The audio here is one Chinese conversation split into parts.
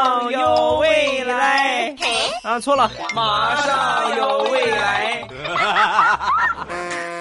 上有未来。啊，错了，马上有未来。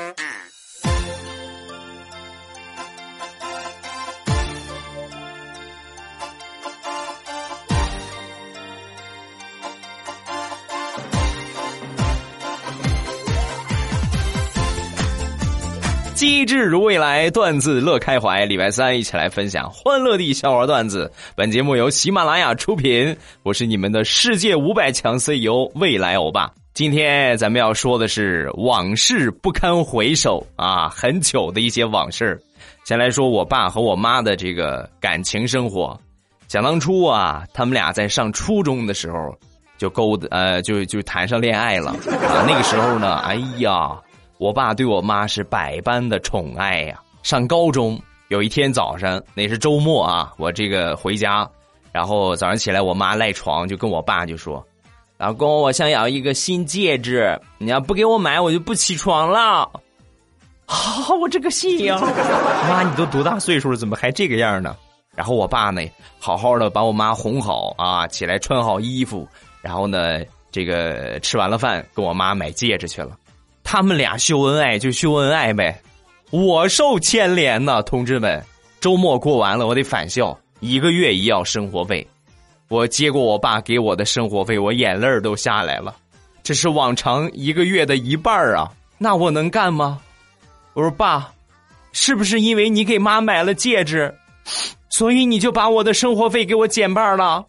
机智如未来，段子乐开怀。礼拜三一起来分享欢乐的笑话段子。本节目由喜马拉雅出品，我是你们的世界五百强 CEO 未来欧巴。今天咱们要说的是往事不堪回首啊，很久的一些往事。先来说我爸和我妈的这个感情生活。想当初啊，他们俩在上初中的时候就勾搭，呃，就就谈上恋爱了啊。那个时候呢，哎呀。我爸对我妈是百般的宠爱呀。上高中有一天早上，那是周末啊，我这个回家，然后早上起来，我妈赖床就跟我爸就说：“老公，我想要一个新戒指，你要不给我买，我就不起床了。”好，我这个心呀，妈，你都多大岁数了，怎么还这个样呢？然后我爸呢，好好的把我妈哄好啊，起来穿好衣服，然后呢，这个吃完了饭，跟我妈买戒指去了。他们俩秀恩爱就秀恩爱呗，我受牵连呐，同志们。周末过完了，我得返校，一个月一要生活费。我接过我爸给我的生活费，我眼泪都下来了。这是往常一个月的一半啊，那我能干吗？我说爸，是不是因为你给妈买了戒指，所以你就把我的生活费给我减半了？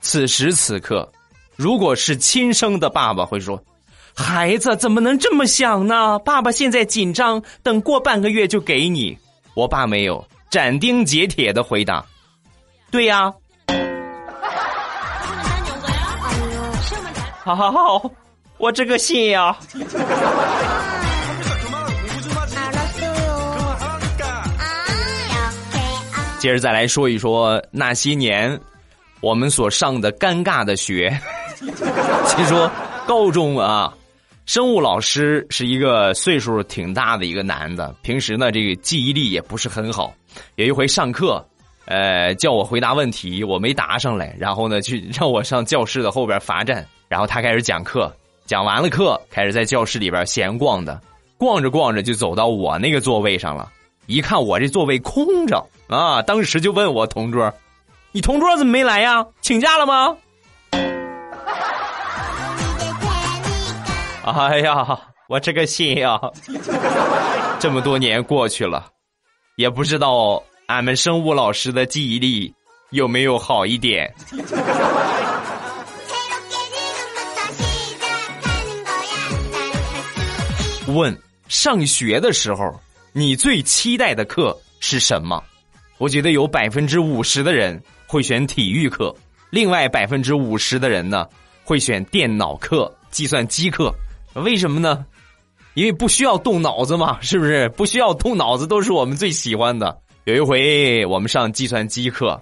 此时此刻，如果是亲生的爸爸会说。孩子怎么能这么想呢？爸爸现在紧张，等过半个月就给你。我爸没有斩钉截铁的回答：“对呀。”好好好，我这个信呀。接着再来说一说那些年我们所上的尴尬的学。先说高中啊。生物老师是一个岁数挺大的一个男的，平时呢这个记忆力也不是很好。有一回上课，呃，叫我回答问题，我没答上来，然后呢去让我上教室的后边罚站，然后他开始讲课，讲完了课，开始在教室里边闲逛的，逛着逛着就走到我那个座位上了，一看我这座位空着啊，当时就问我同桌：“你同桌怎么没来呀？请假了吗？”哎呀，我这个心呀，这么多年过去了，也不知道俺们生物老师的记忆力有没有好一点。问：上学的时候，你最期待的课是什么？我觉得有百分之五十的人会选体育课，另外百分之五十的人呢会选电脑课、计算机课。为什么呢？因为不需要动脑子嘛，是不是？不需要动脑子都是我们最喜欢的。有一回我们上计算机课，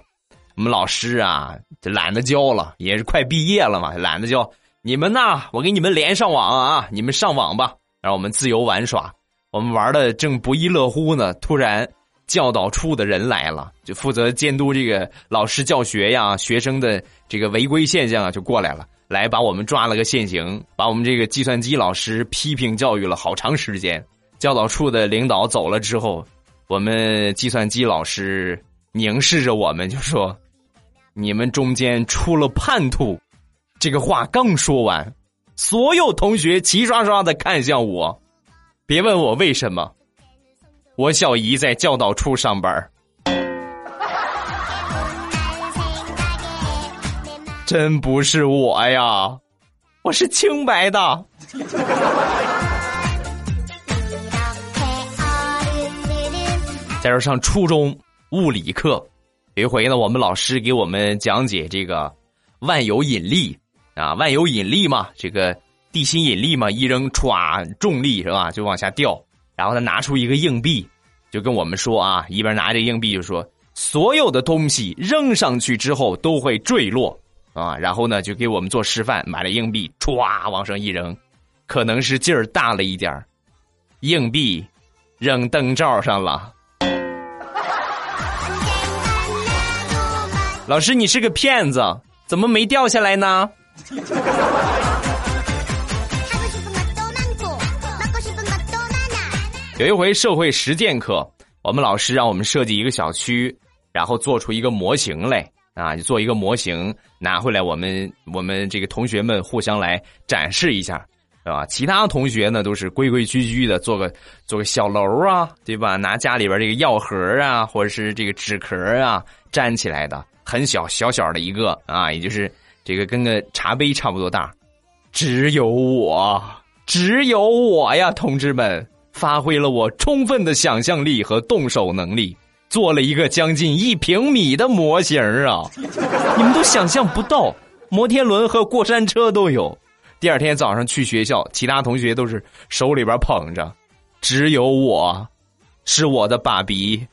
我们老师啊就懒得教了，也是快毕业了嘛，懒得教。你们呐，我给你们连上网啊，你们上网吧，让我们自由玩耍。我们玩的正不亦乐乎呢，突然教导处的人来了，就负责监督这个老师教学呀，学生的这个违规现象啊，就过来了。来把我们抓了个现行，把我们这个计算机老师批评教育了好长时间。教导处的领导走了之后，我们计算机老师凝视着我们就说：“你们中间出了叛徒。”这个话刚说完，所有同学齐刷刷的看向我。别问我为什么，我小姨在教导处上班。真不是我呀，我是清白的。在这上初中物理课，有一回呢，我们老师给我们讲解这个万有引力啊，万有引力嘛，这个地心引力嘛，一扔歘，重力是吧，就往下掉。然后他拿出一个硬币，就跟我们说啊，一边拿着硬币就说，所有的东西扔上去之后都会坠落。啊，然后呢，就给我们做示范，买了硬币，歘往上一扔，可能是劲儿大了一点儿硬币扔灯罩上了。老师，你是个骗子，怎么没掉下来呢？有一回社会实践课，我们老师让我们设计一个小区，然后做出一个模型来啊，就做一个模型拿回来，我们我们这个同学们互相来展示一下，对吧？其他同学呢都是规规矩矩的做个做个小楼啊，对吧？拿家里边这个药盒啊，或者是这个纸壳啊粘起来的，很小小小的一个啊，也就是这个跟个茶杯差不多大。只有我，只有我呀，同志们！发挥了我充分的想象力和动手能力，做了一个将近一平米的模型啊！你们都想象不到，摩天轮和过山车都有。第二天早上去学校，其他同学都是手里边捧着，只有我，是我的爸比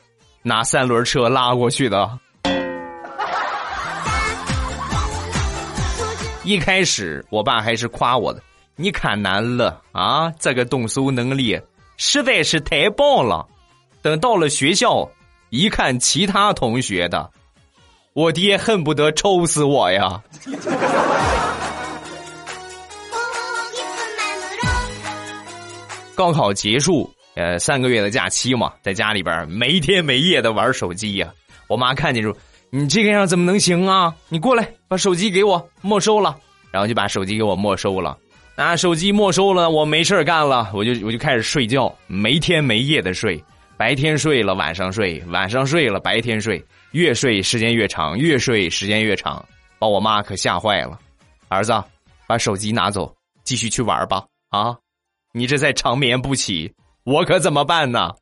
拿三轮车拉过去的。一开始我爸还是夸我的，你看难了啊，这个动手能力。实在是太棒了！等到了学校，一看其他同学的，我爹恨不得抽死我呀！高考结束，呃，三个月的假期嘛，在家里边没天没夜的玩手机呀。我妈看见说：“你这个样怎么能行啊？你过来把手机给我没收了。”然后就把手机给我没收了。啊手机没收了，我没事干了，我就我就开始睡觉，没天没夜的睡，白天睡了，晚上睡，晚上睡了，白天睡，越睡时间越长，越睡时间越长，把我妈可吓坏了。儿子，把手机拿走，继续去玩吧。啊，你这在长眠不起，我可怎么办呢？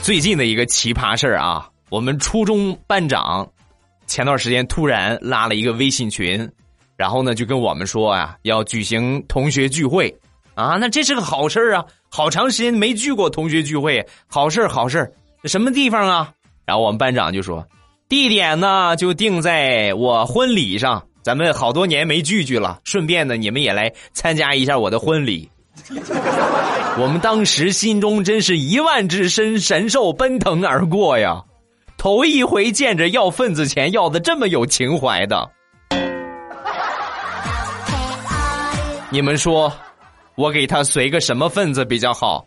最近的一个奇葩事儿啊。我们初中班长前段时间突然拉了一个微信群，然后呢就跟我们说啊，要举行同学聚会啊，那这是个好事啊，好长时间没聚过同学聚会，好事好事什么地方啊？然后我们班长就说，地点呢就定在我婚礼上，咱们好多年没聚聚了，顺便呢你们也来参加一下我的婚礼。我们当时心中真是一万只神神兽奔腾而过呀。头一回见着要份子钱要的这么有情怀的，你们说，我给他随个什么份子比较好？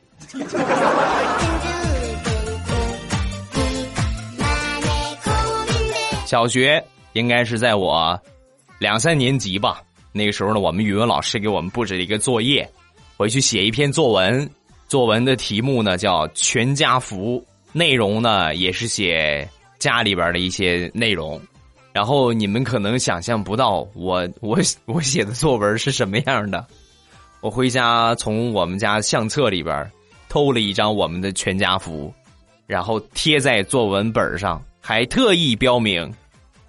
小学应该是在我两三年级吧，那个时候呢，我们语文老师给我们布置了一个作业，回去写一篇作文，作文的题目呢叫《全家福》。内容呢，也是写家里边的一些内容，然后你们可能想象不到我我我写的作文是什么样的。我回家从我们家相册里边偷了一张我们的全家福，然后贴在作文本上，还特意标明：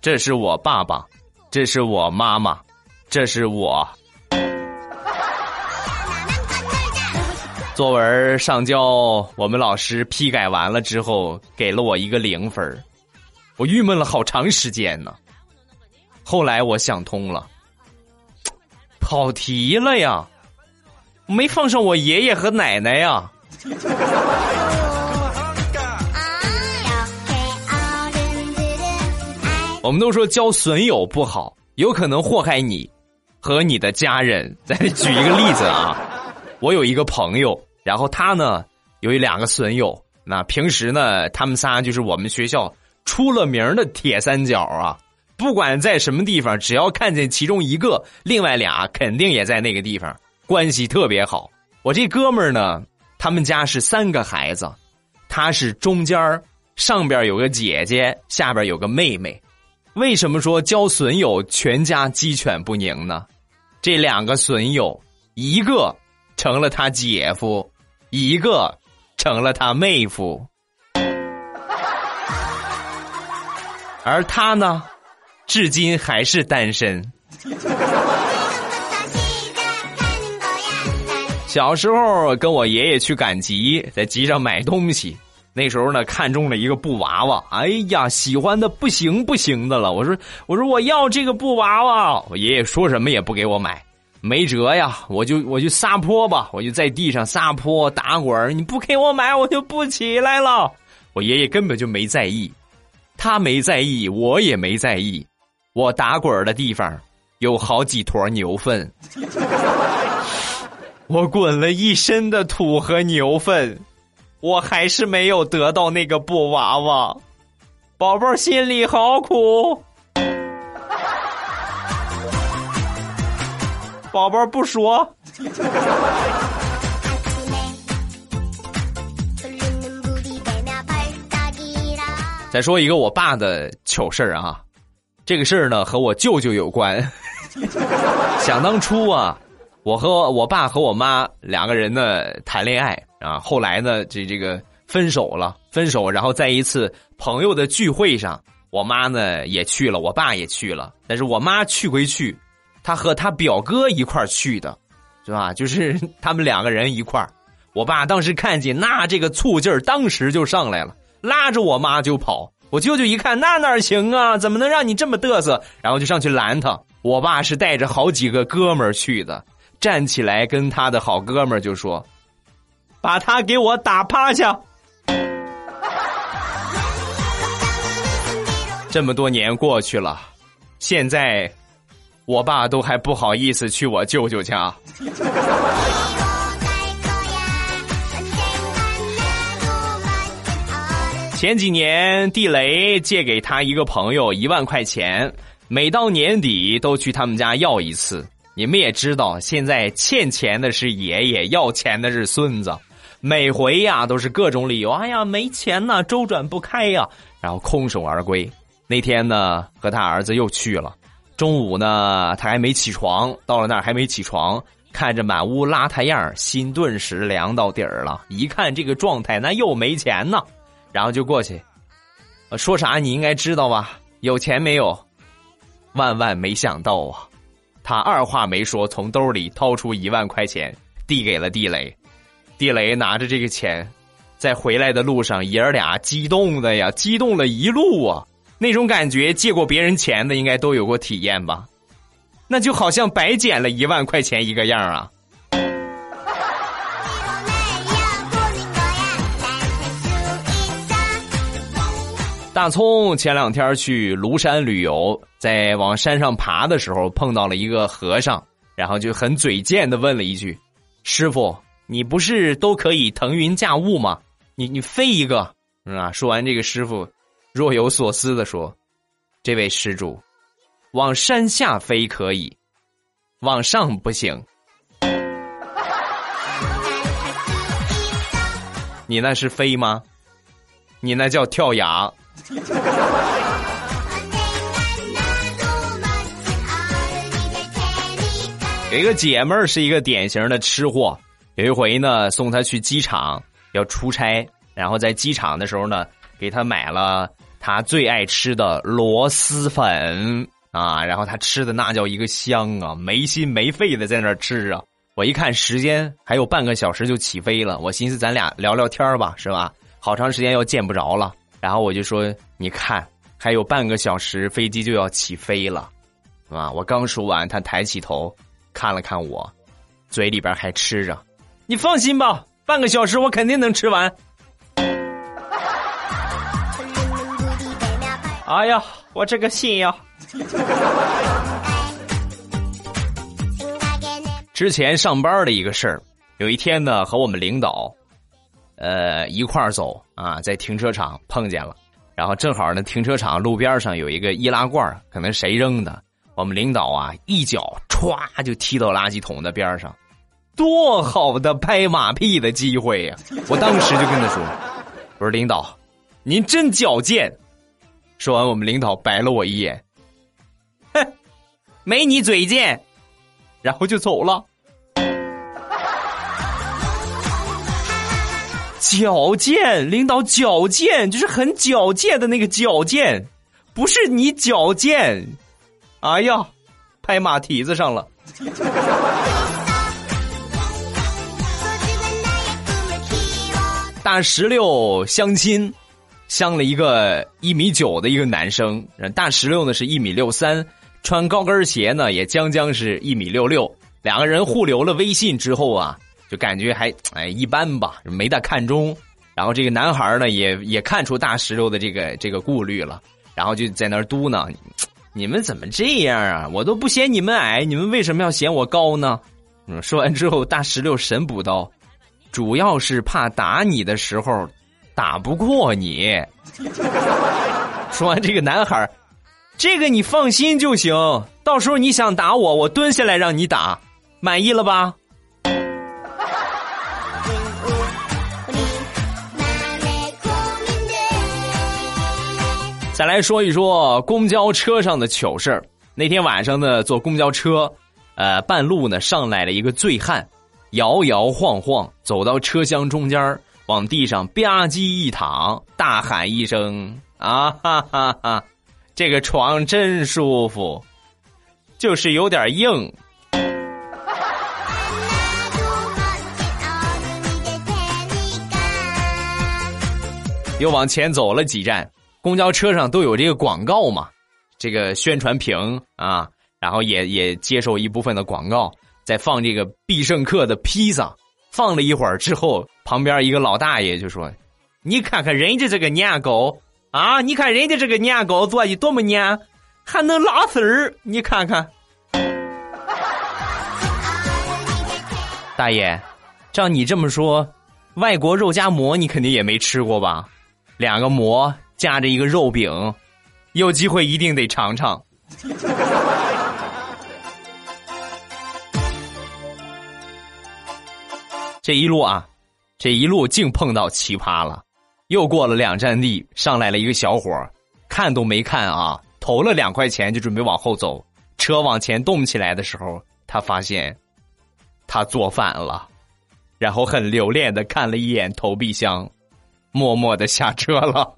这是我爸爸，这是我妈妈，这是我。作文上交，我们老师批改完了之后，给了我一个零分我郁闷了好长时间呢。后来我想通了，跑题了呀，没放上我爷爷和奶奶呀。我们都说交损友不好，有可能祸害你和你的家人。再举一个例子啊，我有一个朋友。然后他呢，有一两个损友，那平时呢，他们仨就是我们学校出了名的铁三角啊。不管在什么地方，只要看见其中一个，另外俩肯定也在那个地方，关系特别好。我这哥们儿呢，他们家是三个孩子，他是中间上边有个姐姐，下边有个妹妹。为什么说交损友全家鸡犬不宁呢？这两个损友，一个。成了他姐夫，一个成了他妹夫，而他呢，至今还是单身。小时候跟我爷爷去赶集，在集上买东西，那时候呢看中了一个布娃娃，哎呀，喜欢的不行不行的了。我说我说我要这个布娃娃，我爷爷说什么也不给我买。没辙呀，我就我就撒泼吧，我就在地上撒泼打滚你不给我买，我就不起来了。我爷爷根本就没在意，他没在意，我也没在意。我打滚的地方有好几坨牛粪，我滚了一身的土和牛粪，我还是没有得到那个布娃娃，宝宝心里好苦。宝宝不说。再说一个我爸的糗事儿啊，这个事儿呢和我舅舅有关。想当初啊，我和我爸和我妈两个人呢谈恋爱啊，后来呢这这个分手了，分手，然后在一次朋友的聚会上，我妈呢也去了，我爸也去了，但是我妈去归去。他和他表哥一块去的，是吧？就是他们两个人一块我爸当时看见，那这个醋劲儿当时就上来了，拉着我妈就跑。我舅舅一看，那哪行啊？怎么能让你这么嘚瑟？然后就上去拦他。我爸是带着好几个哥们儿去的，站起来跟他的好哥们儿就说：“把他给我打趴下。”这么多年过去了，现在。我爸都还不好意思去我舅舅家。前几年，地雷借给他一个朋友一万块钱，每到年底都去他们家要一次。你们也知道，现在欠钱的是爷爷，要钱的是孙子，每回呀都是各种理由。哎呀，没钱呐，周转不开呀，然后空手而归。那天呢，和他儿子又去了。中午呢，他还没起床，到了那儿还没起床，看着满屋邋遢样心顿时凉到底儿了。一看这个状态，那又没钱呢，然后就过去，说啥你应该知道吧？有钱没有？万万没想到啊，他二话没说，从兜里掏出一万块钱，递给了地雷。地雷拿着这个钱，在回来的路上，爷儿俩激动的呀，激动了一路啊。那种感觉，借过别人钱的应该都有过体验吧？那就好像白捡了一万块钱一个样啊！大葱前两天去庐山旅游，在往山上爬的时候碰到了一个和尚，然后就很嘴贱的问了一句：“师傅，你不是都可以腾云驾雾吗？你你飞一个啊？”说完，这个师傅。若有所思的说：“这位施主，往山下飞可以，往上不行。你那是飞吗？你那叫跳崖。” 有一个姐们儿是一个典型的吃货。有一回呢，送她去机场要出差，然后在机场的时候呢。给她买了她最爱吃的螺蛳粉啊，然后她吃的那叫一个香啊，没心没肺的在那儿吃啊。我一看时间还有半个小时就起飞了，我寻思咱俩聊聊天吧，是吧？好长时间又见不着了，然后我就说：“你看，还有半个小时飞机就要起飞了，啊！”我刚说完，他抬起头看了看我，嘴里边还吃着。你放心吧，半个小时我肯定能吃完。哎呀，我这个心呀！之前上班的一个事儿，有一天呢，和我们领导，呃，一块儿走啊，在停车场碰见了，然后正好呢，停车场路边上有一个易拉罐，可能谁扔的，我们领导啊，一脚歘就踢到垃圾桶的边上，多好的拍马屁的机会呀！我当时就跟他说：“我说领导，您真矫健。”说完，我们领导白了我一眼，哼，没你嘴贱，然后就走了。矫健，领导矫健，就是很矫健的那个矫健，不是你矫健。哎呀，拍马蹄子上了。大石榴相亲。相了一个一米九的一个男生，大石榴呢是一米六三，穿高跟鞋呢也将将是一米六六。两个人互留了微信之后啊，就感觉还哎一般吧，没大看中。然后这个男孩呢，也也看出大石榴的这个这个顾虑了，然后就在那儿嘟囔：“你们怎么这样啊？我都不嫌你们矮，你们为什么要嫌我高呢？”嗯，说完之后，大石榴神补刀：“主要是怕打你的时候打不过你。”说完，这个男孩这个你放心就行，到时候你想打我，我蹲下来让你打，满意了吧？”再来说一说公交车上的糗事。那天晚上呢，坐公交车，呃，半路呢上来了一个醉汉，摇摇晃晃走到车厢中间，往地上吧唧一躺，大喊一声：“啊哈哈哈，这个床真舒服，就是有点硬。”又往前走了几站。公交车上都有这个广告嘛，这个宣传屏啊，然后也也接受一部分的广告，在放这个必胜客的披萨，放了一会儿之后，旁边一个老大爷就说：“你看看人家这个年糕啊，你看人家这个年糕做的多么黏，还能拉丝儿，你看看。”大爷，照你这么说，外国肉夹馍你肯定也没吃过吧？两个馍。夹着一个肉饼，有机会一定得尝尝。这一路啊，这一路净碰到奇葩了。又过了两站地，上来了一个小伙看都没看啊，投了两块钱就准备往后走。车往前动起来的时候，他发现他坐反了，然后很留恋的看了一眼投币箱，默默的下车了。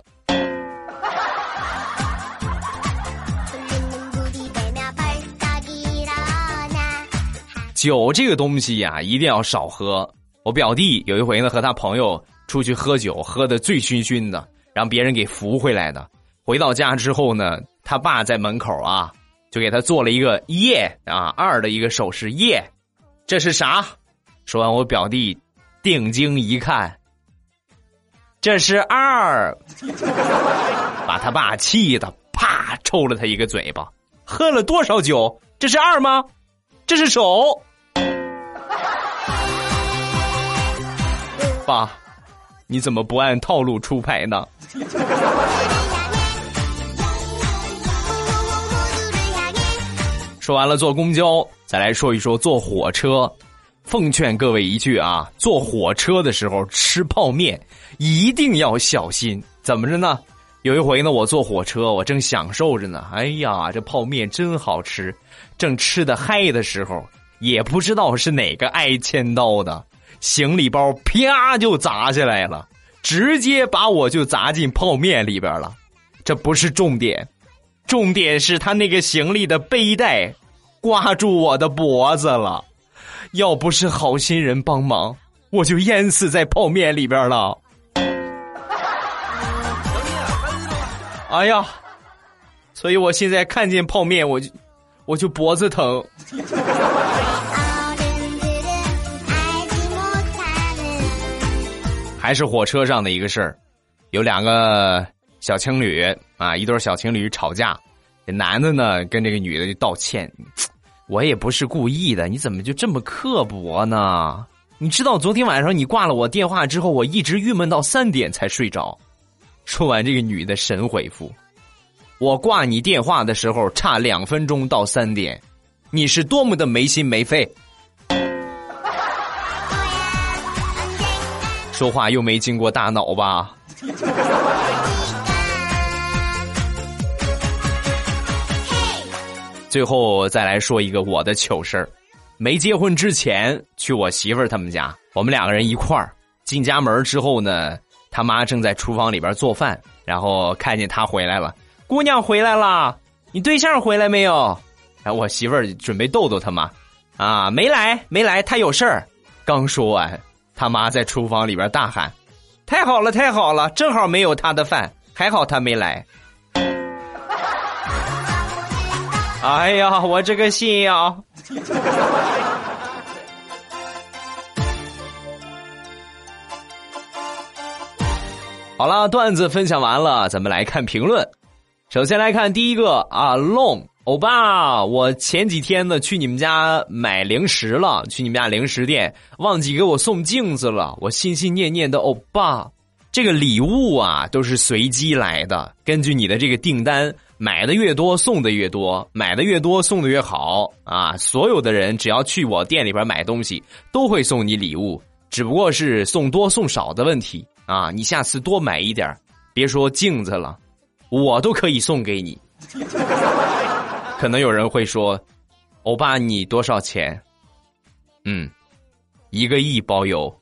酒这个东西呀，一定要少喝。我表弟有一回呢，和他朋友出去喝酒，喝的醉醺醺的，让别人给扶回来的。回到家之后呢，他爸在门口啊，就给他做了一个耶啊二的一个手势耶，这是啥？说完，我表弟定睛一看，这是二，把他爸气的啪抽了他一个嘴巴。喝了多少酒？这是二吗？这是手。爸，你怎么不按套路出牌呢？说完了坐公交，再来说一说坐火车。奉劝各位一句啊，坐火车的时候吃泡面一定要小心。怎么着呢？有一回呢，我坐火车，我正享受着呢。哎呀，这泡面真好吃，正吃的嗨的时候，也不知道是哪个挨千刀的。行李包啪就砸下来了，直接把我就砸进泡面里边了。这不是重点，重点是他那个行李的背带挂住我的脖子了。要不是好心人帮忙，我就淹死在泡面里边了。哎呀，所以我现在看见泡面我就我就脖子疼。还是火车上的一个事儿，有两个小情侣啊，一对小情侣吵架，这男的呢跟这个女的就道歉，我也不是故意的，你怎么就这么刻薄呢？你知道昨天晚上你挂了我电话之后，我一直郁闷到三点才睡着。说完，这个女的神回复：“我挂你电话的时候差两分钟到三点，你是多么的没心没肺。”说话又没经过大脑吧？最后再来说一个我的糗事儿。没结婚之前去我媳妇儿他们家，我们两个人一块儿进家门之后呢，他妈正在厨房里边做饭，然后看见他回来了，姑娘回来了，你对象回来没有？然后我媳妇儿准备逗逗他妈，啊，没来没来，他有事儿。刚说完。他妈在厨房里边大喊：“太好了，太好了，正好没有他的饭，还好他没来。”哎呀，我这个心呀！好了，段子分享完了，咱们来看评论。首先来看第一个啊，long，欧巴，我前几天呢去你们家买零食了，去你们家零食店忘记给我送镜子了，我心心念念的欧巴。这个礼物啊都是随机来的，根据你的这个订单，买的越多送的越多，买的越多送的越好啊！所有的人只要去我店里边买东西，都会送你礼物，只不过是送多送少的问题。啊，你下次多买一点别说镜子了，我都可以送给你。可能有人会说，欧巴你多少钱？嗯，一个亿包邮。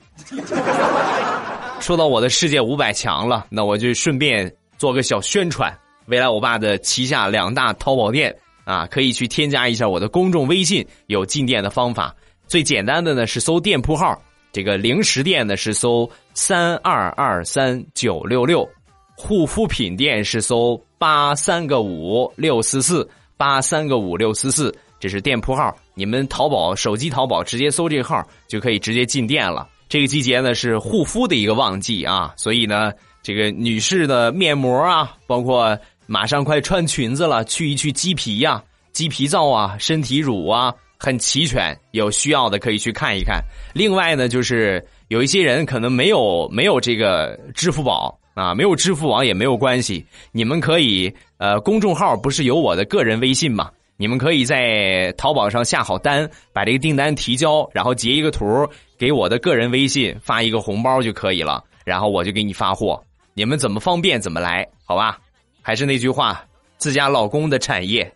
说到我的世界五百强了，那我就顺便做个小宣传。未来欧巴的旗下两大淘宝店啊，可以去添加一下我的公众微信，有进店的方法。最简单的呢是搜店铺号。这个零食店呢是搜三二二三九六六，护肤品店是搜八三个五六四四八三个五六四四，这是店铺号。你们淘宝手机淘宝直接搜这个号就可以直接进店了。这个季节呢是护肤的一个旺季啊，所以呢这个女士的面膜啊，包括马上快穿裙子了，去一去鸡皮呀、鸡皮皂啊、身体乳啊。很齐全，有需要的可以去看一看。另外呢，就是有一些人可能没有没有这个支付宝啊，没有支付宝也没有关系。你们可以呃，公众号不是有我的个人微信吗？你们可以在淘宝上下好单，把这个订单提交，然后截一个图给我的个人微信发一个红包就可以了，然后我就给你发货。你们怎么方便怎么来，好吧？还是那句话，自家老公的产业，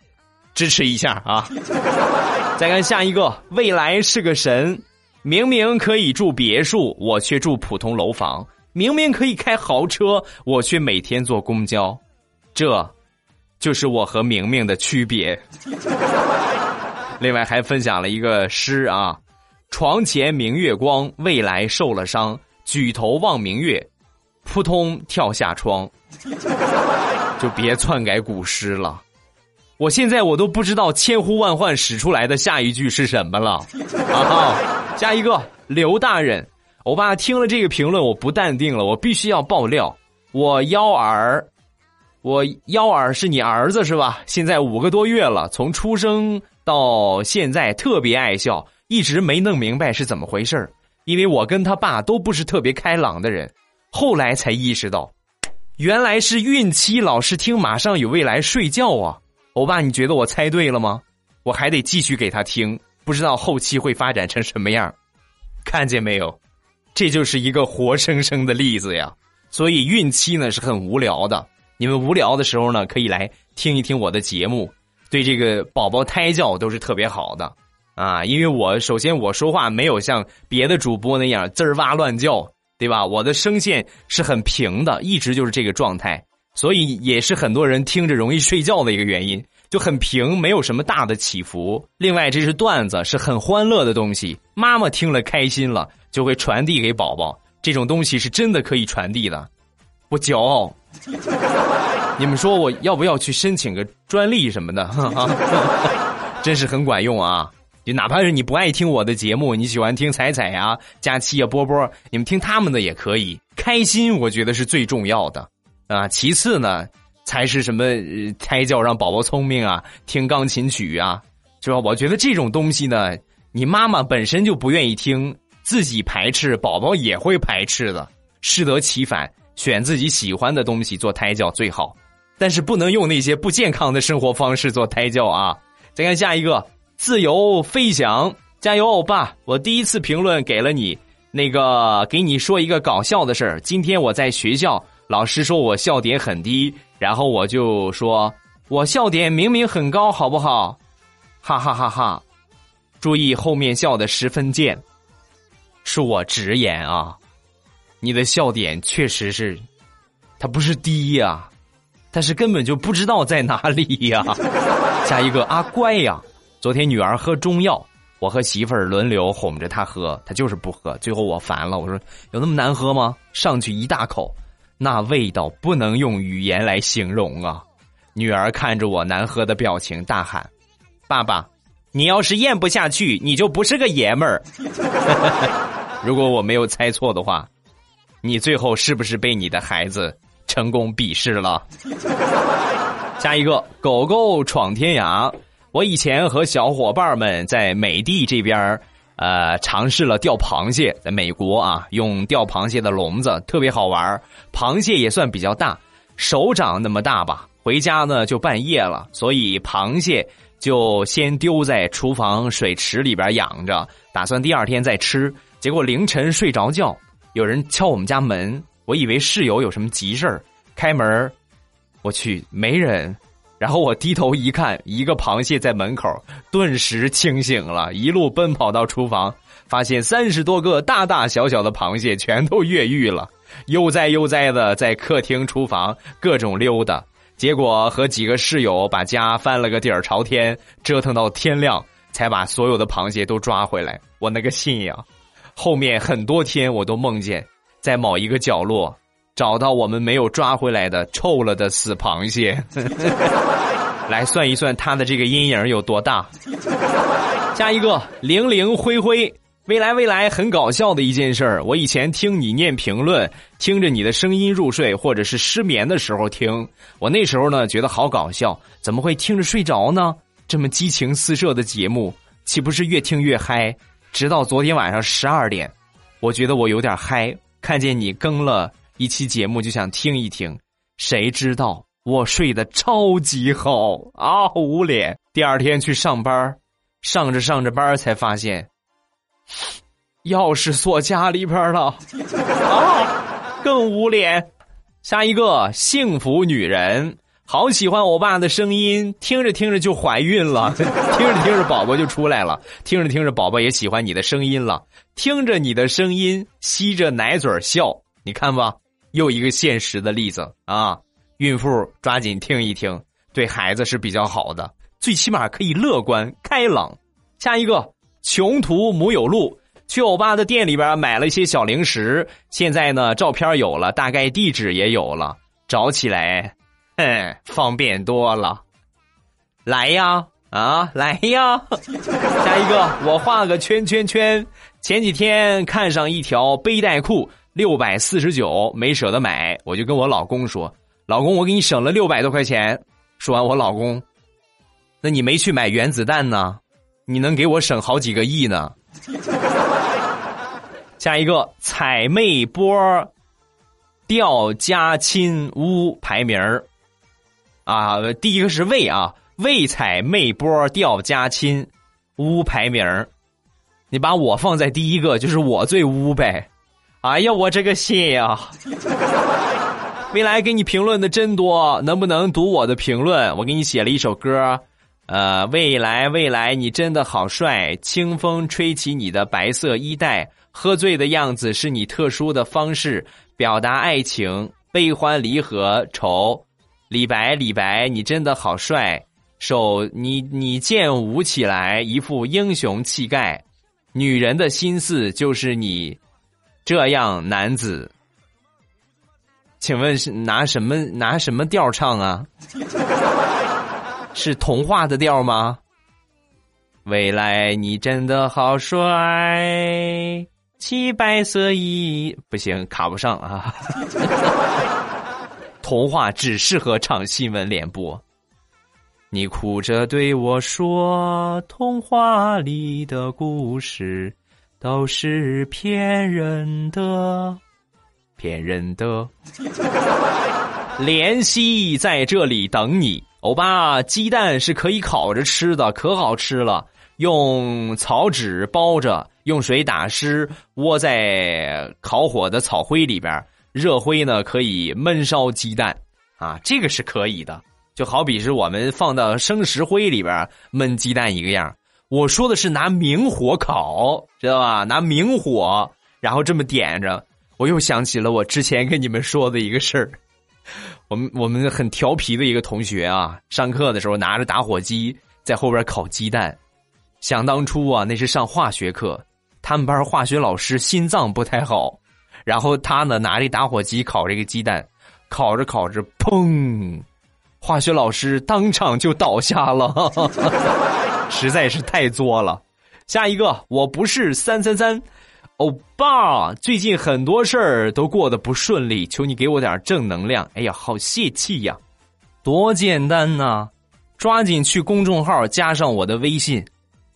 支持一下啊！再看下一个，未来是个神，明明可以住别墅，我却住普通楼房；明明可以开豪车，我却每天坐公交。这，就是我和明明的区别。另外还分享了一个诗啊：床前明月光，未来受了伤，举头望明月，扑通跳下窗。就别篡改古诗了。我现在我都不知道千呼万唤使出来的下一句是什么了。啊，下一个刘大人，欧巴听了这个评论，我不淡定了，我必须要爆料。我幺儿，我幺儿是你儿子是吧？现在五个多月了，从出生到现在特别爱笑，一直没弄明白是怎么回事因为我跟他爸都不是特别开朗的人，后来才意识到，原来是孕期老是听《马上有未来》睡觉啊。欧巴，你觉得我猜对了吗？我还得继续给他听，不知道后期会发展成什么样。看见没有，这就是一个活生生的例子呀。所以孕期呢是很无聊的，你们无聊的时候呢可以来听一听我的节目，对这个宝宝胎教都是特别好的啊。因为我首先我说话没有像别的主播那样滋儿哇乱叫，对吧？我的声线是很平的，一直就是这个状态。所以也是很多人听着容易睡觉的一个原因，就很平，没有什么大的起伏。另外，这是段子，是很欢乐的东西，妈妈听了开心了，就会传递给宝宝。这种东西是真的可以传递的，我骄傲。你们说我要不要去申请个专利什么的？真是很管用啊！就哪怕是你不爱听我的节目，你喜欢听彩彩呀、佳期呀、波波，你们听他们的也可以，开心我觉得是最重要的。啊，其次呢，才是什么胎教让宝宝聪明啊，听钢琴曲啊，是吧？我觉得这种东西呢，你妈妈本身就不愿意听，自己排斥，宝宝也会排斥的，适得其反，选自己喜欢的东西做胎教最好，但是不能用那些不健康的生活方式做胎教啊。再看下一个，自由飞翔，加油，欧巴！我第一次评论给了你，那个给你说一个搞笑的事儿，今天我在学校。老师说我笑点很低，然后我就说我笑点明明很高，好不好？哈哈哈哈！注意后面笑的十分贱，恕我直言啊，你的笑点确实是，它不是低呀，但是根本就不知道在哪里呀。下一个阿乖呀，昨天女儿喝中药，我和媳妇儿轮流哄着她喝，她就是不喝，最后我烦了，我说有那么难喝吗？上去一大口。那味道不能用语言来形容啊！女儿看着我难喝的表情，大喊：“爸爸，你要是咽不下去，你就不是个爷们儿。”如果我没有猜错的话，你最后是不是被你的孩子成功鄙视了？下一个，狗狗闯天涯。我以前和小伙伴们在美的这边呃，尝试了钓螃蟹，在美国啊，用钓螃蟹的笼子特别好玩螃蟹也算比较大，手掌那么大吧。回家呢就半夜了，所以螃蟹就先丢在厨房水池里边养着，打算第二天再吃。结果凌晨睡着觉，有人敲我们家门，我以为室友有什么急事儿，开门，我去没人。然后我低头一看，一个螃蟹在门口，顿时清醒了，一路奔跑到厨房，发现三十多个大大小小的螃蟹全都越狱了，悠哉悠哉的在客厅、厨房各种溜达。结果和几个室友把家翻了个底儿朝天，折腾到天亮，才把所有的螃蟹都抓回来。我那个信呀！后面很多天我都梦见在某一个角落。找到我们没有抓回来的臭了的死螃蟹，来算一算他的这个阴影有多大。下一个零零灰灰，未来未来很搞笑的一件事儿。我以前听你念评论，听着你的声音入睡，或者是失眠的时候听。我那时候呢觉得好搞笑，怎么会听着睡着呢？这么激情四射的节目，岂不是越听越嗨？直到昨天晚上十二点，我觉得我有点嗨，看见你更了。一期节目就想听一听，谁知道我睡得超级好啊！捂脸，第二天去上班，上着上着班才发现，钥匙锁家里边了啊！更捂脸。下一个幸福女人，好喜欢欧巴的声音，听着听着就怀孕了，听着听着宝宝就出来了，听着听着宝宝也喜欢你的声音了，听着你的声音吸着奶嘴笑，你看吧。又一个现实的例子啊！孕妇抓紧听一听，对孩子是比较好的，最起码可以乐观开朗。下一个，穷途母有路，去欧巴的店里边买了一些小零食，现在呢，照片有了，大概地址也有了，找起来，哼，方便多了。来呀，啊，来呀！下一个，我画个圈圈圈。前几天看上一条背带裤。六百四十九没舍得买，我就跟我老公说：“老公，我给你省了六百多块钱。”说完，我老公：“那你没去买原子弹呢？你能给我省好几个亿呢？” 下一个彩妹波调家亲屋排名啊，第一个是魏啊，魏彩妹波调家亲屋排名你把我放在第一个，就是我最污呗。哎呀，我这个心呀！未来给你评论的真多，能不能读我的评论？我给你写了一首歌，呃，未来未来，你真的好帅！清风吹起你的白色衣带，喝醉的样子是你特殊的方式表达爱情，悲欢离合愁。李白李白，你真的好帅！手你你剑舞起来，一副英雄气概。女人的心思就是你。这样男子，请问是拿什么拿什么调唱啊？是童话的调吗？未来你真的好帅，七白色衣不行，卡不上啊。童话只适合唱新闻联播。你哭着对我说，童话里的故事。都是骗人的，骗人的。怜惜在这里等你，欧巴。鸡蛋是可以烤着吃的，可好吃了。用草纸包着，用水打湿，窝在烤火的草灰里边。热灰呢，可以焖烧鸡蛋啊，这个是可以的。就好比是我们放到生石灰里边焖鸡蛋一个样。我说的是拿明火烤，知道吧？拿明火，然后这么点着。我又想起了我之前跟你们说的一个事儿。我们我们很调皮的一个同学啊，上课的时候拿着打火机在后边烤鸡蛋。想当初啊，那是上化学课，他们班化学老师心脏不太好，然后他呢拿着打火机烤这个鸡蛋，烤着烤着，砰！化学老师当场就倒下了。实在是太作了，下一个我不是三三三，欧巴，最近很多事儿都过得不顺利，求你给我点正能量。哎呀，好泄气呀！多简单呐，抓紧去公众号加上我的微信，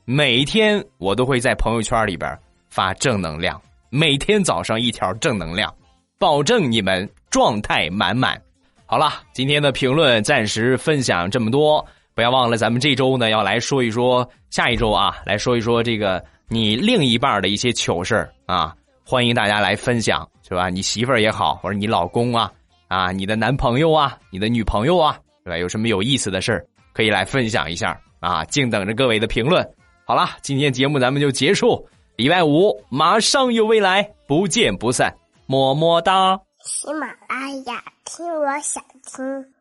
每天我都会在朋友圈里边发正能量，每天早上一条正能量，保证你们状态满满。好了，今天的评论暂时分享这么多，不要忘了咱们这周呢要来说一说，下一周啊来说一说这个。你另一半的一些糗事啊，欢迎大家来分享，是吧？你媳妇儿也好，或者你老公啊，啊，你的男朋友啊，你的女朋友啊，对吧？有什么有意思的事，可以来分享一下啊！静等着各位的评论。好了，今天节目咱们就结束，礼拜五马上有未来，不见不散，么么哒。喜马拉雅，听我想听。